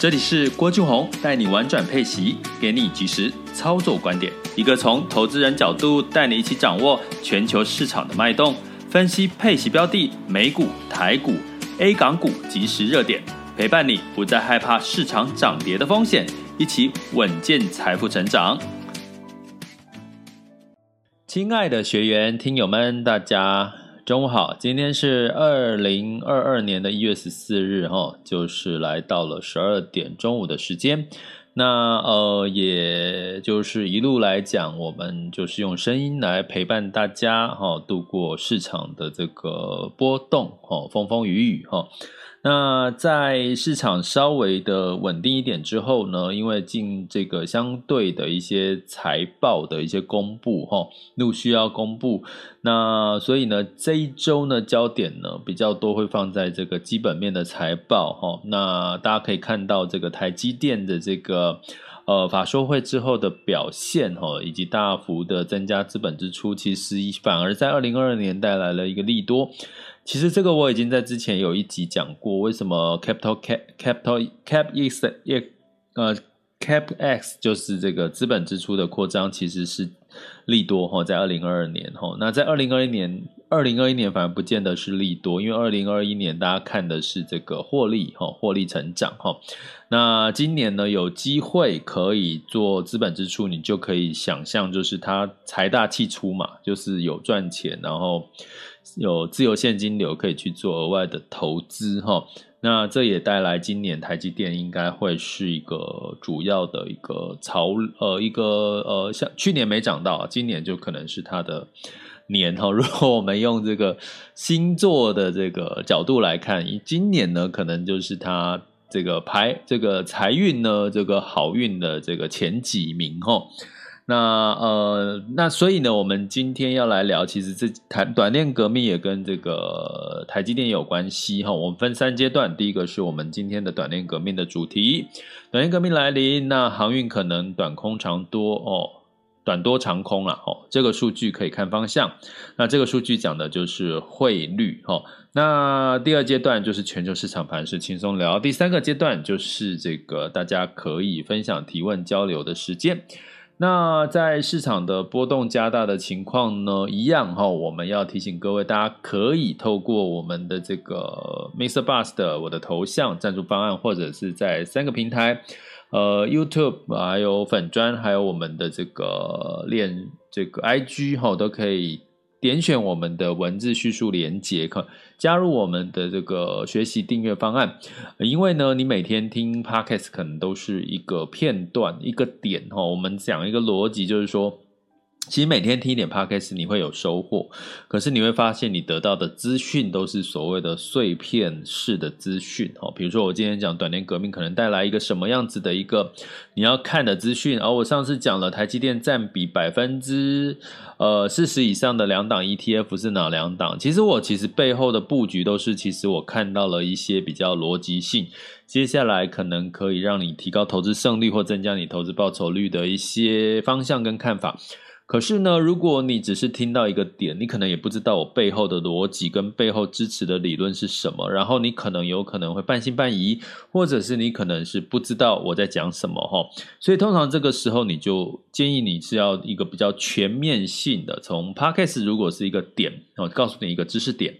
这里是郭俊宏带你玩转配息，给你及时操作观点，一个从投资人角度带你一起掌握全球市场的脉动，分析配息标的、美股、台股、A 港股即时热点，陪伴你不再害怕市场涨跌的风险，一起稳健财富成长。亲爱的学员、听友们，大家。中午好，今天是二零二二年的一月十四日，哈，就是来到了十二点中午的时间。那呃，也就是一路来讲，我们就是用声音来陪伴大家，哈，度过市场的这个波动，哈，风风雨雨，哈。那在市场稍微的稳定一点之后呢，因为进这个相对的一些财报的一些公布哈，陆续要公布，那所以呢这一周呢焦点呢比较多会放在这个基本面的财报哈，那大家可以看到这个台积电的这个呃法说会之后的表现哈，以及大幅的增加资本支出，其实反而在二零二二年带来了一个利多。其实这个我已经在之前有一集讲过，为什么 capital cap capital cap x 呃 cap x 就是这个资本支出的扩张其实是利多哈，在二零二二年哈，那在二零二一年二零二一年反而不见得是利多，因为二零二一年大家看的是这个获利哈，获利成长哈，那今年呢有机会可以做资本支出，你就可以想象就是它财大气粗嘛，就是有赚钱，然后。有自由现金流可以去做额外的投资哈，那这也带来今年台积电应该会是一个主要的一个潮呃一个呃像去年没涨到，今年就可能是它的年哈。如果我们用这个星座的这个角度来看，今年呢可能就是它这个排这个财运呢这个好运的这个前几名哈。那呃，那所以呢，我们今天要来聊，其实这台短链革命也跟这个台积电有关系哈。我们分三阶段，第一个是我们今天的短链革命的主题，短链革命来临，那航运可能短空长多哦，短多长空了哦。这个数据可以看方向，那这个数据讲的就是汇率哈。那第二阶段就是全球市场盘势轻松聊，第三个阶段就是这个大家可以分享、提问、交流的时间。那在市场的波动加大的情况呢，一样哈，我们要提醒各位，大家可以透过我们的这个 Mr. Bus 的我的头像赞助方案，或者是在三个平台，呃，YouTube 还有粉砖，还有我们的这个链这个 IG 哈，都可以。点选我们的文字叙述连接，可加入我们的这个学习订阅方案。因为呢，你每天听 Podcast 可能都是一个片段、一个点哈。我们讲一个逻辑，就是说。其实每天听一点 Podcast，你会有收获。可是你会发现，你得到的资讯都是所谓的碎片式的资讯。哦，比如说我今天讲短年革命，可能带来一个什么样子的一个你要看的资讯。而我上次讲了台积电占比百分之呃四十以上的两档 ETF 是哪两档？其实我其实背后的布局都是，其实我看到了一些比较逻辑性，接下来可能可以让你提高投资胜率或增加你投资报酬率的一些方向跟看法。可是呢，如果你只是听到一个点，你可能也不知道我背后的逻辑跟背后支持的理论是什么，然后你可能有可能会半信半疑，或者是你可能是不知道我在讲什么哈。所以通常这个时候，你就建议你是要一个比较全面性的，从 Podcast 如果是一个点，我告诉你一个知识点。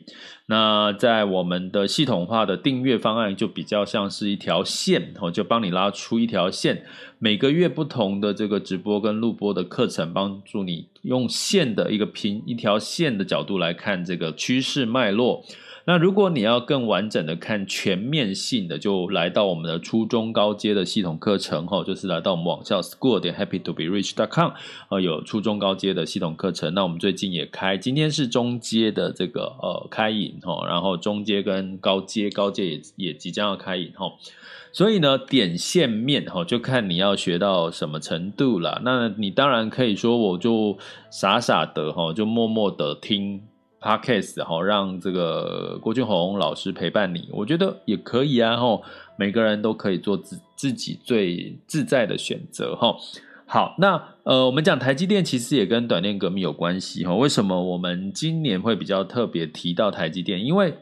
那在我们的系统化的订阅方案就比较像是一条线，哦，就帮你拉出一条线，每个月不同的这个直播跟录播的课程，帮助你用线的一个平一条线的角度来看这个趋势脉络。那如果你要更完整的看全面性的，就来到我们的初中高阶的系统课程哈，就是来到我们网校 school 点 happy to be rich dot com 呃，有初中高阶的系统课程。那我们最近也开，今天是中阶的这个呃开营哈，然后中阶跟高阶，高阶也也即将要开营哈。所以呢，点线面哈，就看你要学到什么程度啦。那你当然可以说，我就傻傻的哈，就默默的听。Podcast 哈，让这个郭俊宏老师陪伴你，我觉得也可以啊哈。每个人都可以做自自己最自在的选择哈。好，那呃，我们讲台积电其实也跟短链革命有关系哈。为什么我们今年会比较特别提到台积电？因为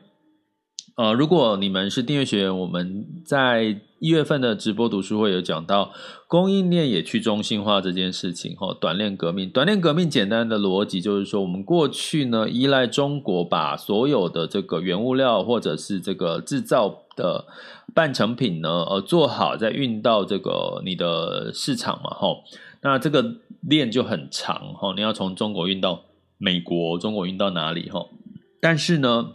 呃，如果你们是订阅学员，我们在一月份的直播读书会有讲到供应链也去中心化这件事情，哈，短链革命，短链革命简单的逻辑就是说，我们过去呢依赖中国把所有的这个原物料或者是这个制造的半成品呢，呃，做好再运到这个你的市场嘛，哈，那这个链就很长，哈，你要从中国运到美国，中国运到哪里，哈，但是呢。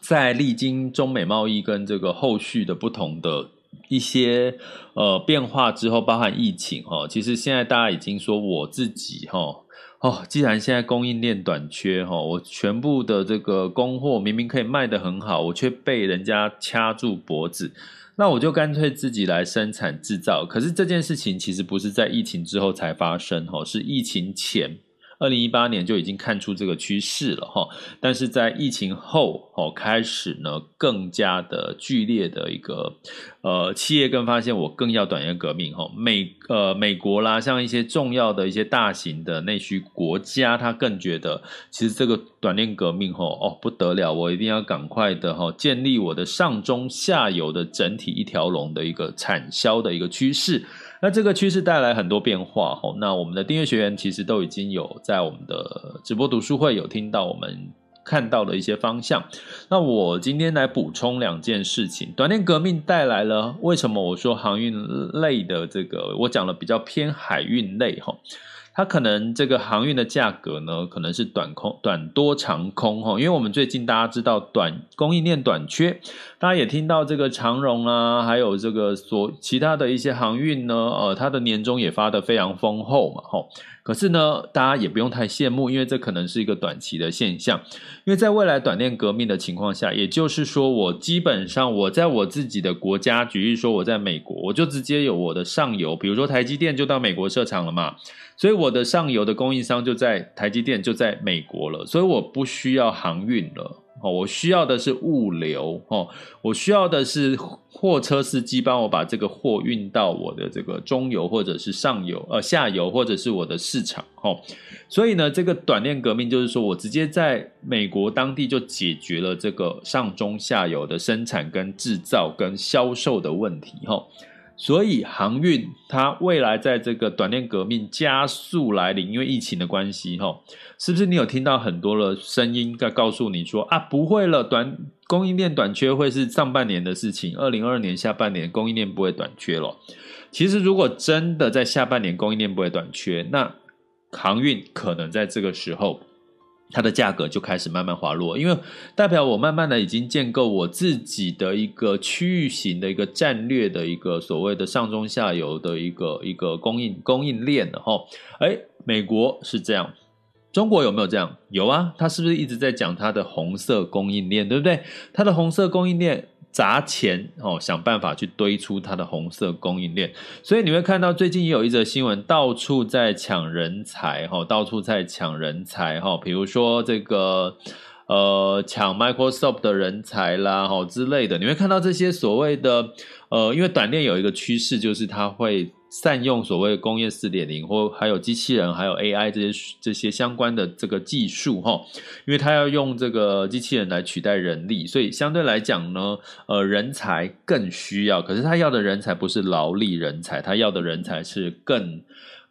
在历经中美贸易跟这个后续的不同的一些呃变化之后，包含疫情哈，其实现在大家已经说我自己哈哦，既然现在供应链短缺哈，我全部的这个供货明明可以卖得很好，我却被人家掐住脖子，那我就干脆自己来生产制造。可是这件事情其实不是在疫情之后才发生哈，是疫情前。二零一八年就已经看出这个趋势了哈，但是在疫情后哦开始呢，更加的剧烈的一个呃企业更发现我更要短链革命哈，美呃美国啦，像一些重要的一些大型的内需国家，他更觉得其实这个短链革命哈哦不得了，我一定要赶快的哈建立我的上中下游的整体一条龙的一个产销的一个趋势。那这个趋势带来很多变化哈，那我们的订阅学员其实都已经有在我们的直播读书会有听到我们看到的一些方向。那我今天来补充两件事情，短链革命带来了为什么我说航运类的这个，我讲了比较偏海运类哈。它可能这个航运的价格呢，可能是短空短多长空哈，因为我们最近大家知道短供应链短缺，大家也听到这个长荣啊，还有这个所其他的一些航运呢，呃，它的年终也发的非常丰厚嘛，吼。可是呢，大家也不用太羡慕，因为这可能是一个短期的现象。因为在未来短链革命的情况下，也就是说，我基本上我在我自己的国家，举例说我在美国，我就直接有我的上游，比如说台积电就到美国设厂了嘛，所以我的上游的供应商就在台积电就在美国了，所以我不需要航运了。哦，我需要的是物流哦，我需要的是货车司机帮我把这个货运到我的这个中游或者是上游呃下游或者是我的市场哦，所以呢，这个短链革命就是说我直接在美国当地就解决了这个上中下游的生产跟制造跟销售的问题哈。所以航运它未来在这个短链革命加速来临，因为疫情的关系，哈，是不是你有听到很多的声音在告诉你说啊，不会了，短供应链短缺会是上半年的事情，二零二二年下半年供应链不会短缺了。其实如果真的在下半年供应链不会短缺，那航运可能在这个时候。它的价格就开始慢慢滑落，因为代表我慢慢的已经建构我自己的一个区域型的一个战略的一个所谓的上中下游的一个一个供应供应链了哈。哎，美国是这样，中国有没有这样？有啊，他是不是一直在讲它的红色供应链，对不对？它的红色供应链。砸钱哦，想办法去堆出它的红色供应链，所以你会看到最近也有一则新闻，到处在抢人才哈，到处在抢人才哈，比如说这个呃抢 Microsoft 的人才啦哈之类的，你会看到这些所谓的呃，因为短链有一个趋势，就是它会。善用所谓工业四点零，或还有机器人，还有 AI 这些这些相关的这个技术哈，因为它要用这个机器人来取代人力，所以相对来讲呢，呃，人才更需要，可是他要的人才不是劳力人才，他要的人才是更。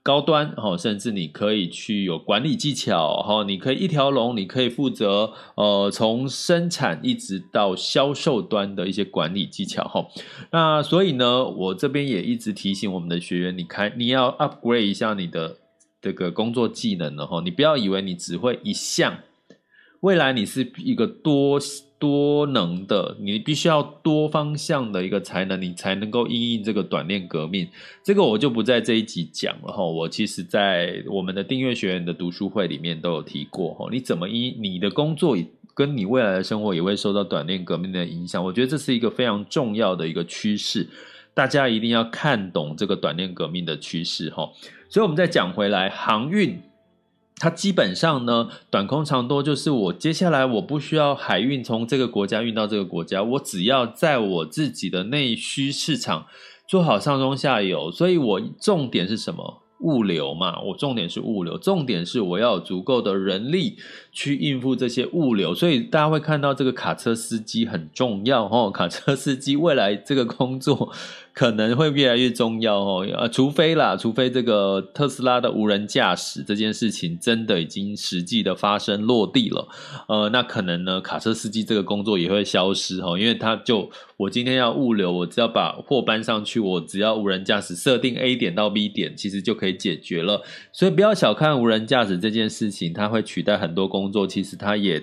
高端哈，甚至你可以去有管理技巧哈，你可以一条龙，你可以负责呃从生产一直到销售端的一些管理技巧哈。那所以呢，我这边也一直提醒我们的学员，你开你要 upgrade 一下你的这个工作技能了哈，你不要以为你只会一项。未来你是一个多多能的，你必须要多方向的一个才能，你才能够因应这个短链革命。这个我就不在这一集讲了哈。我其实在我们的订阅学员的读书会里面都有提过哈。你怎么因你的工作跟你未来的生活也会受到短链革命的影响？我觉得这是一个非常重要的一个趋势，大家一定要看懂这个短链革命的趋势哈。所以，我们再讲回来，航运。它基本上呢，短空长多就是我接下来我不需要海运从这个国家运到这个国家，我只要在我自己的内需市场做好上中下游，所以我重点是什么？物流嘛，我重点是物流，重点是我要有足够的人力去应付这些物流，所以大家会看到这个卡车司机很重要哦，卡车司机未来这个工作。可能会越来越重要哦，呃，除非啦，除非这个特斯拉的无人驾驶这件事情真的已经实际的发生落地了，呃，那可能呢，卡车司机这个工作也会消失哦，因为他就我今天要物流，我只要把货搬上去，我只要无人驾驶设定 A 点到 B 点，其实就可以解决了。所以不要小看无人驾驶这件事情，它会取代很多工作，其实它也。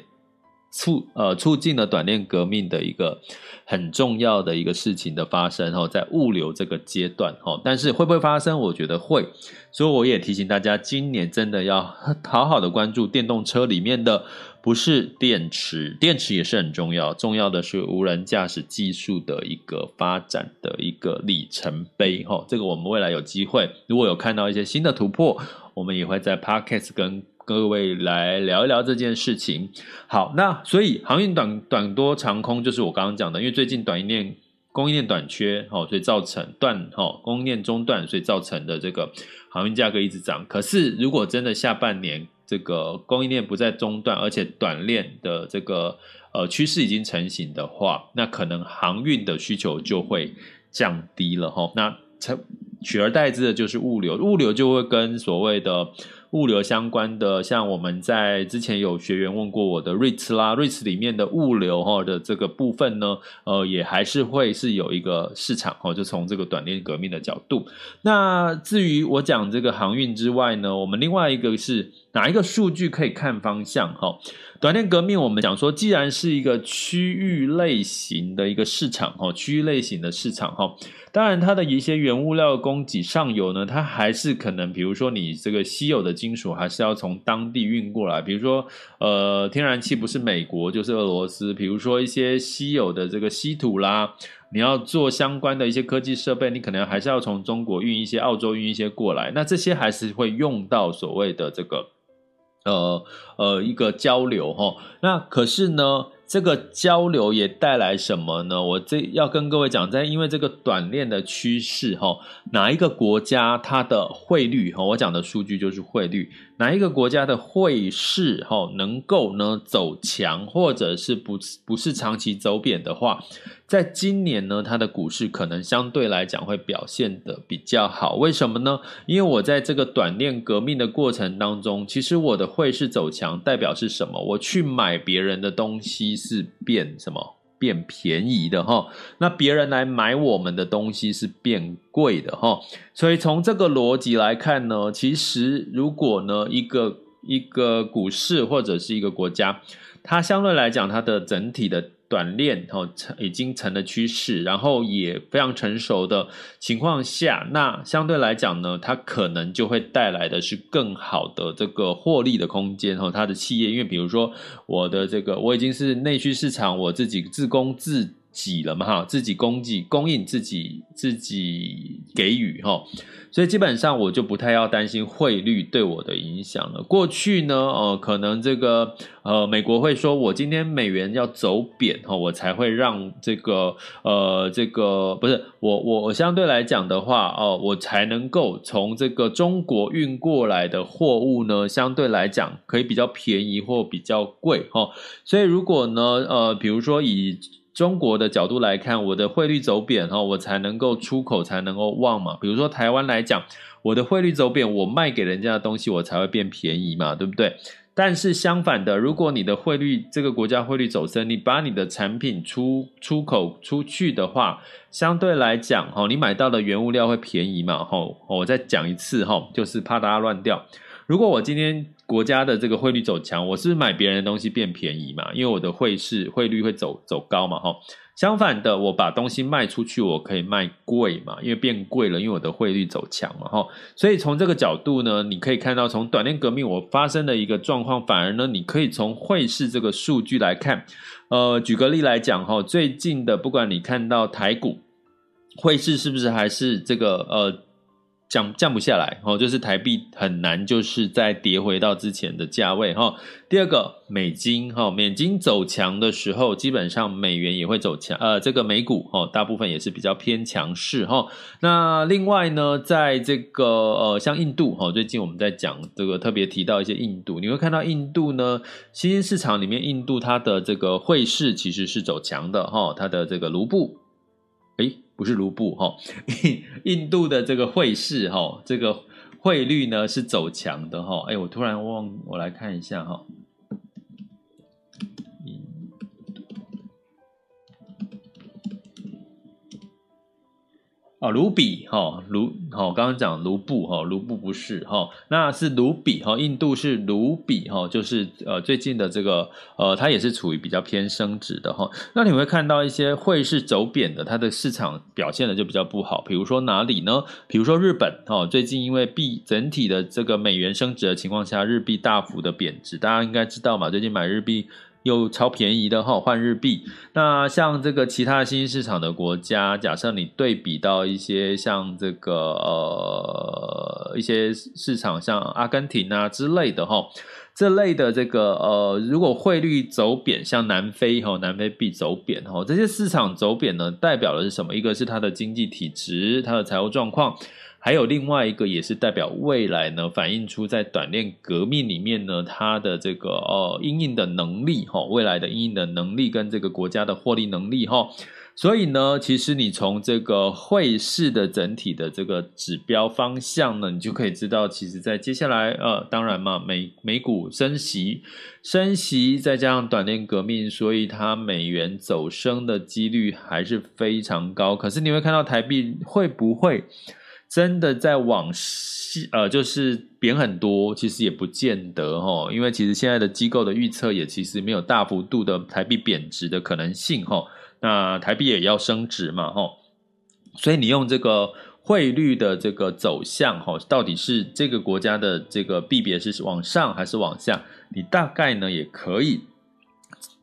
促呃促进了短链革命的一个很重要的一个事情的发生哈，在物流这个阶段哈，但是会不会发生？我觉得会，所以我也提醒大家，今年真的要好好的关注电动车里面的不是电池，电池也是很重要，重要的是无人驾驶技术的一个发展的一个里程碑哈。这个我们未来有机会，如果有看到一些新的突破，我们也会在 Podcast 跟。各位来聊一聊这件事情。好，那所以航运短短多长空就是我刚刚讲的，因为最近短链供应链短缺，哦，所以造成断，哦，供应链中断，所以造成的这个航运价格一直涨。可是如果真的下半年这个供应链不再中断，而且短链的这个呃趋势已经成型的话，那可能航运的需求就会降低了，哈。那取而代之的就是物流，物流就会跟所谓的。物流相关的，像我们在之前有学员问过我的 REITs 啦，REITs 里面的物流哈的这个部分呢，呃，也还是会是有一个市场哈，就从这个短链革命的角度。那至于我讲这个航运之外呢，我们另外一个是哪一个数据可以看方向哈？短链革命，我们讲说，既然是一个区域类型的一个市场哈，区域类型的市场哈。当然，它的一些原物料供给上游呢，它还是可能，比如说你这个稀有的金属，还是要从当地运过来。比如说，呃，天然气不是美国就是俄罗斯。比如说一些稀有的这个稀土啦，你要做相关的一些科技设备，你可能还是要从中国运一些、澳洲运一些过来。那这些还是会用到所谓的这个，呃呃，一个交流哈。那可是呢？这个交流也带来什么呢？我这要跟各位讲，在因为这个短链的趋势，哈，哪一个国家它的汇率，哈，我讲的数据就是汇率。哪一个国家的汇市哈能够呢走强，或者是不不是长期走贬的话，在今年呢，它的股市可能相对来讲会表现的比较好。为什么呢？因为我在这个短链革命的过程当中，其实我的汇市走强代表是什么？我去买别人的东西是变什么？变便宜的哈，那别人来买我们的东西是变贵的哈，所以从这个逻辑来看呢，其实如果呢一个一个股市或者是一个国家，它相对来讲它的整体的。短链哦，成已经成了趋势，然后也非常成熟的情况下，那相对来讲呢，它可能就会带来的是更好的这个获利的空间哦。它的企业，因为比如说我的这个我已经是内需市场，我自己自供自给了嘛哈，自己供给供应自己自己给予哈。所以基本上我就不太要担心汇率对我的影响了。过去呢，呃，可能这个呃，美国会说我今天美元要走贬哈，我才会让这个呃，这个不是我我我相对来讲的话哦，我才能够从这个中国运过来的货物呢，相对来讲可以比较便宜或比较贵哈。所以如果呢，呃，比如说以中国的角度来看，我的汇率走贬哈，我才能够出口才能够旺嘛。比如说台湾来讲，我的汇率走贬，我卖给人家的东西我才会变便宜嘛，对不对？但是相反的，如果你的汇率这个国家汇率走升，你把你的产品出出口出去的话，相对来讲哈，你买到的原物料会便宜嘛。哈，我再讲一次哈，就是怕大家乱掉。如果我今天国家的这个汇率走强，我是是买别人的东西变便宜嘛？因为我的汇市汇率会走走高嘛，哈。相反的，我把东西卖出去，我可以卖贵嘛，因为变贵了，因为我的汇率走强嘛，哈。所以从这个角度呢，你可以看到，从短链革命我发生的一个状况，反而呢，你可以从汇市这个数据来看，呃，举个例来讲，哈，最近的不管你看到台股汇市是不是还是这个呃。降降不下来哦，就是台币很难，就是再跌回到之前的价位哈。第二个，美金哈，美金走强的时候，基本上美元也会走强，呃，这个美股哈，大部分也是比较偏强势哈。那另外呢，在这个呃，像印度哈，最近我们在讲这个特别提到一些印度，你会看到印度呢，新兴市场里面，印度它的这个汇市其实是走强的哈，它的这个卢布，诶不是卢布哈，印度的这个汇市哈，这个汇率呢是走强的哈。哎，我突然忘，我来看一下哈。哦，卢比哈，卢哈，刚刚讲卢布哈，卢布不是哈，那是卢比哈，印度是卢比哈，就是呃最近的这个呃，它也是处于比较偏升值的哈。那你会看到一些汇市走贬的，它的市场表现的就比较不好。比如说哪里呢？比如说日本哈，最近因为币整体的这个美元升值的情况下，日币大幅的贬值，大家应该知道嘛，最近买日币。又超便宜的哈，换日币。那像这个其他新兴市场的国家，假设你对比到一些像这个呃一些市场，像阿根廷啊之类的哈，这类的这个呃，如果汇率走贬，像南非哈，南非币走贬哈，这些市场走贬呢，代表的是什么？一个是它的经济体质，它的财务状况。还有另外一个也是代表未来呢，反映出在短链革命里面呢，它的这个呃应应的能力哈，未来的应应的能力跟这个国家的获利能力哈，所以呢，其实你从这个汇市的整体的这个指标方向呢，你就可以知道，其实在接下来呃，当然嘛，美美股升息，升息再加上短链革命，所以它美元走升的几率还是非常高。可是你会看到台币会不会？真的在往西，呃，就是贬很多，其实也不见得哈，因为其实现在的机构的预测也其实没有大幅度的台币贬值的可能性哈。那台币也要升值嘛哈，所以你用这个汇率的这个走向哈，到底是这个国家的这个币别是往上还是往下？你大概呢也可以。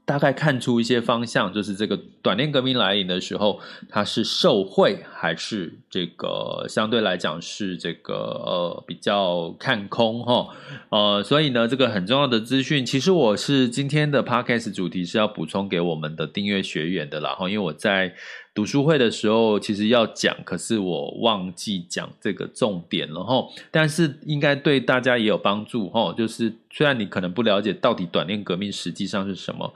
大概看出一些方向，就是这个短链革命来临的时候，它是受惠还是这个相对来讲是这个呃比较看空哈。呃，所以呢，这个很重要的资讯，其实我是今天的 podcast 主题是要补充给我们的订阅学员的啦哈，因为我在读书会的时候其实要讲，可是我忘记讲这个重点了哈，但是应该对大家也有帮助哈，就是虽然你可能不了解到底短链革命实际上是什么。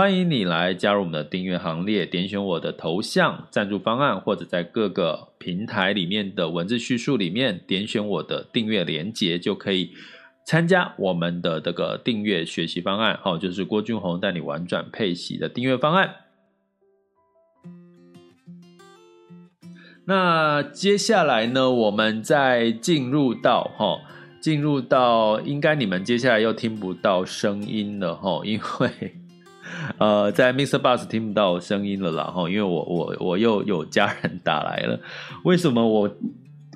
欢迎你来加入我们的订阅行列，点选我的头像赞助方案，或者在各个平台里面的文字叙述里面点选我的订阅连接，就可以参加我们的这个订阅学习方案。好，就是郭俊宏带你玩转配息的订阅方案。那接下来呢，我们再进入到哈，进入到应该你们接下来又听不到声音了哈，因为。呃，在 Mr. Bus 听不到声音了啦哈，因为我我我又有家人打来了，为什么我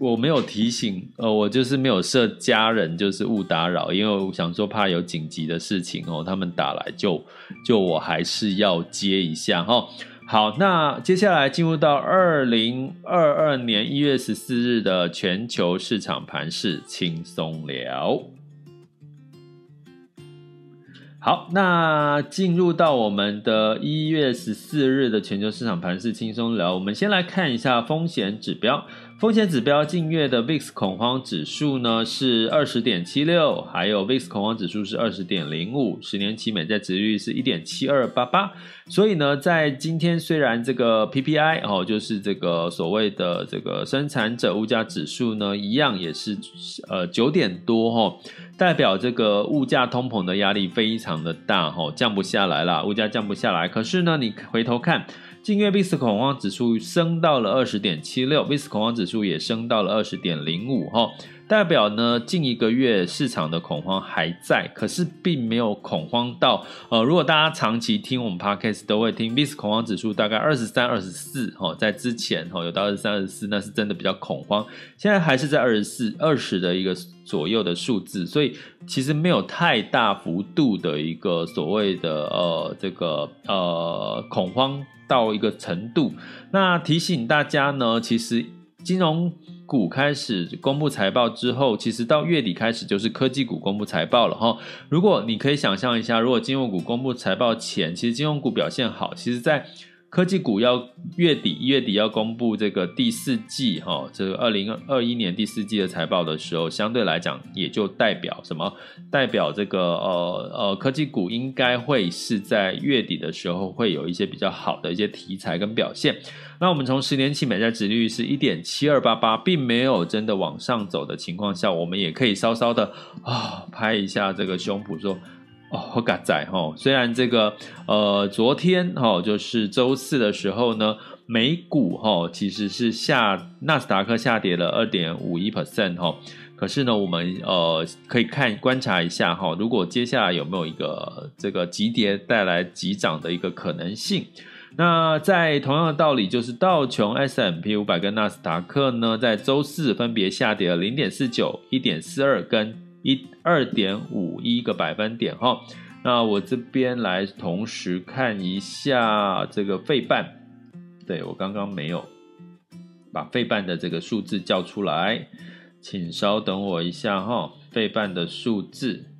我没有提醒？呃，我就是没有设家人就是勿打扰，因为我想说怕有紧急的事情哦，他们打来就就我还是要接一下哈。好，那接下来进入到二零二二年一月十四日的全球市场盘势轻松聊。好，那进入到我们的一月十四日的全球市场盘势轻松聊，我们先来看一下风险指标。风险指标近月的 VIX 恐慌指数呢是二十点七六，还有 VIX 恐慌指数是二十点零五，十年期美债殖利率是一点七二八八。所以呢，在今天虽然这个 PPI 哦，就是这个所谓的这个生产者物价指数呢，一样也是呃九点多哈，代表这个物价通膨的压力非常的大哈，降不下来啦，物价降不下来。可是呢，你回头看。近月 VIX 恐慌指数升到了二十点七六，VIX 恐慌指数也升到了二十点零五哈。代表呢近一个月市场的恐慌还在，可是并没有恐慌到呃，如果大家长期听我们 Podcast 都会听 VIX 恐慌指数大概二十三、二十四哈，在之前哈有到二十三、二十四，那是真的比较恐慌，现在还是在二十四、二十的一个左右的数字，所以其实没有太大幅度的一个所谓的呃这个呃恐慌到一个程度。那提醒大家呢，其实金融。股开始公布财报之后，其实到月底开始就是科技股公布财报了哈。如果你可以想象一下，如果金融股公布财报前，其实金融股表现好，其实在科技股要月底一月底要公布这个第四季哈，这个二零二一年第四季的财报的时候，相对来讲也就代表什么？代表这个呃呃科技股应该会是在月底的时候会有一些比较好的一些题材跟表现。那我们从十年期美债殖利率是一点七二八八，并没有真的往上走的情况下，我们也可以稍稍的啊、拍一下这个胸脯说哦，好嘎仔哈。虽然这个呃昨天哈、哦、就是周四的时候呢，美股哈、哦、其实是下纳斯达克下跌了二点五一 percent 哈，可是呢我们呃可以看观察一下哈、哦，如果接下来有没有一个这个急跌带来急涨的一个可能性。那在同样的道理，就是道琼 s m p 五百跟纳斯达克呢，在周四分别下跌了零点四九、一点四二跟一二点五一个百分点哈。那我这边来同时看一下这个费半，对，我刚刚没有把费半的这个数字叫出来，请稍等我一下哈，费半的数字。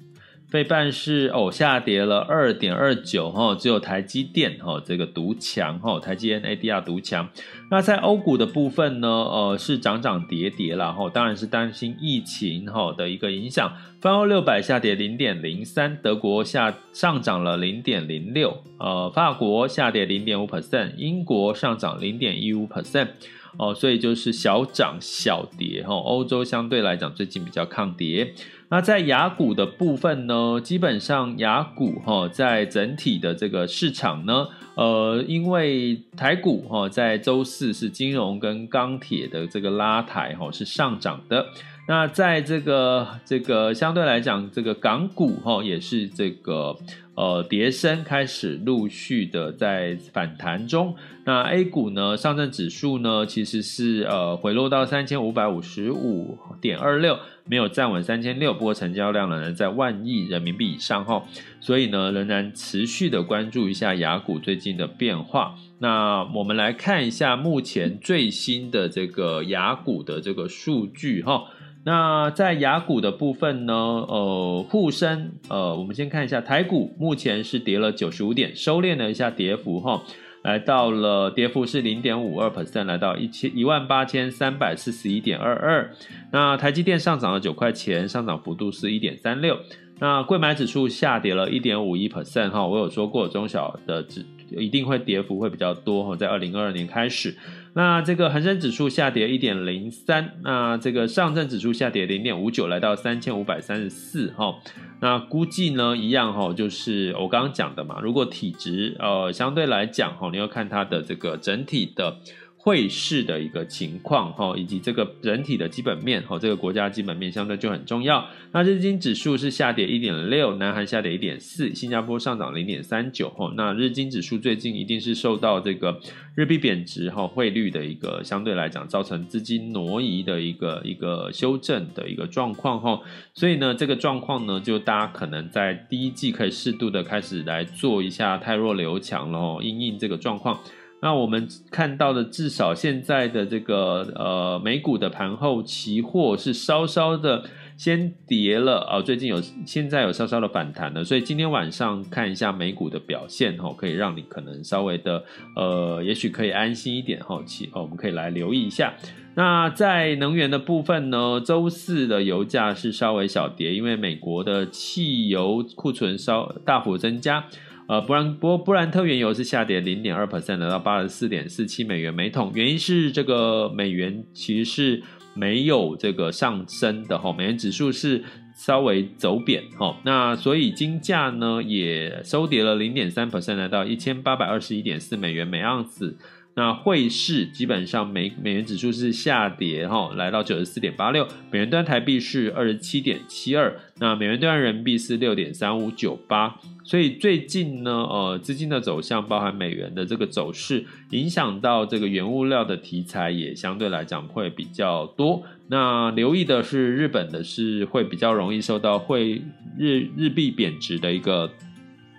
费半是哦下跌了二点二九哈，只有台积电哈这个独强哈，台积电 ADR 独强。那在欧股的部分呢，呃是涨涨跌跌啦哈，当然是担心疫情哈的一个影响。泛欧六百下跌零点零三，德国下上涨了零点零六，呃法国下跌零点五 percent，英国上涨零点一五 percent。哦，所以就是小涨小跌哈，欧洲相对来讲最近比较抗跌。那在雅股的部分呢，基本上雅股哈，在整体的这个市场呢，呃，因为台股哈，在周四是金融跟钢铁的这个拉抬哈，是上涨的。那在这个这个相对来讲，这个港股哈，也是这个。呃，跌升开始陆续的在反弹中。那 A 股呢，上证指数呢，其实是呃回落到三千五百五十五点二六，没有站稳三千六，不过成交量仍然在万亿人民币以上哈。所以呢，仍然持续的关注一下雅股最近的变化。那我们来看一下目前最新的这个雅股的这个数据哈。那在雅股的部分呢，呃，沪深，呃，我们先看一下台股，目前是跌了九十五点，收敛了一下跌幅哈，来到了跌幅是零点五二 percent，来到一千一万八千三百四十一点二二。那台积电上涨了九块钱，上涨幅度是一点三六。那柜买指数下跌了一点五一 percent 哈，我有说过中小的指一定会跌幅会比较多哈，在二零二二年开始。那这个恒生指数下跌一点零三，那这个上证指数下跌零点五九，来到三千五百三十四哈。那估计呢一样哈，就是我刚刚讲的嘛，如果体值呃相对来讲哈，你要看它的这个整体的。汇市的一个情况哈，以及这个整体的基本面哈，这个国家基本面相对就很重要。那日经指数是下跌一点六，南韩下跌一点四，新加坡上涨零点三九哈。那日经指数最近一定是受到这个日币贬值哈，汇率的一个相对来讲造成资金挪移的一个一个修正的一个状况哈。所以呢，这个状况呢，就大家可能在第一季可以适度的开始来做一下太弱留强了哦，因应这个状况。那我们看到的，至少现在的这个呃美股的盘后期货是稍稍的先跌了啊，最近有现在有稍稍的反弹了，所以今天晚上看一下美股的表现哈，可以让你可能稍微的呃，也许可以安心一点哈，其我们可以来留意一下。那在能源的部分呢，周四的油价是稍微小跌，因为美国的汽油库存稍大幅增加。呃，布兰波布兰特原油是下跌零点二 percent，来到八十四点四七美元每桶。原因是这个美元其实是没有这个上升的哈，美元指数是稍微走贬哈。那所以金价呢也收跌了零点三 percent，来到一千八百二十一点四美元每盎司。那汇市基本上美美元指数是下跌哈，来到九十四点八六，美元端台币是二十七点七二，那美元端人民币是六点三五九八。所以最近呢，呃，资金的走向，包含美元的这个走势，影响到这个原物料的题材也相对来讲会比较多。那留意的是，日本的是会比较容易受到汇日日币贬值的一个。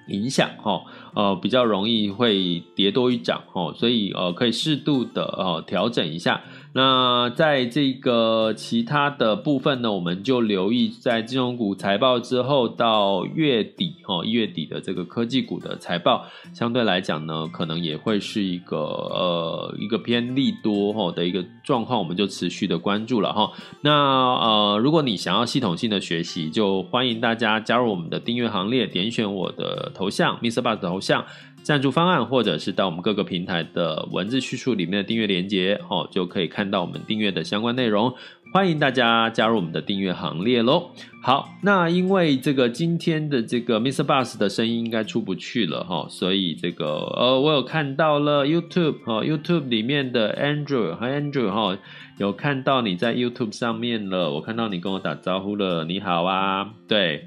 影响哈，呃，比较容易会跌多于涨哈，所以呃，可以适度的呃调整一下。那在这个其他的部分呢，我们就留意在金融股财报之后到月底哈，一月底的这个科技股的财报，相对来讲呢，可能也会是一个呃一个偏利多哈的一个状况，我们就持续的关注了哈。那呃，如果你想要系统性的学习，就欢迎大家加入我们的订阅行列，点选我的头像，MixerBox 的头像。赞助方案，或者是到我们各个平台的文字叙述里面的订阅连接，哦，就可以看到我们订阅的相关内容。欢迎大家加入我们的订阅行列喽。好，那因为这个今天的这个 Mister Bus 的声音应该出不去了哈，所以这个呃，我有看到了 YouTube 哈，YouTube 里面的 Andrew 和 Andrew 哈，有看到你在 YouTube 上面了，我看到你跟我打招呼了，你好啊，对。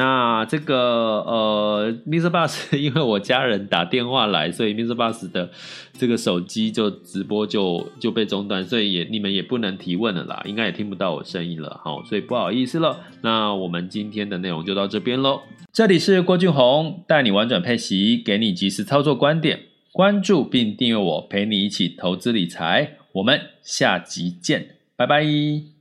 那这个呃，MixerBox 因为我家人打电话来，所以 MixerBox 的这个手机就直播就就被中断，所以也你们也不能提问了啦，应该也听不到我声音了，好，所以不好意思了。那我们今天的内容就到这边喽。这里是郭俊宏，带你玩转配息，给你及时操作观点，关注并订阅我，陪你一起投资理财。我们下集见，拜拜。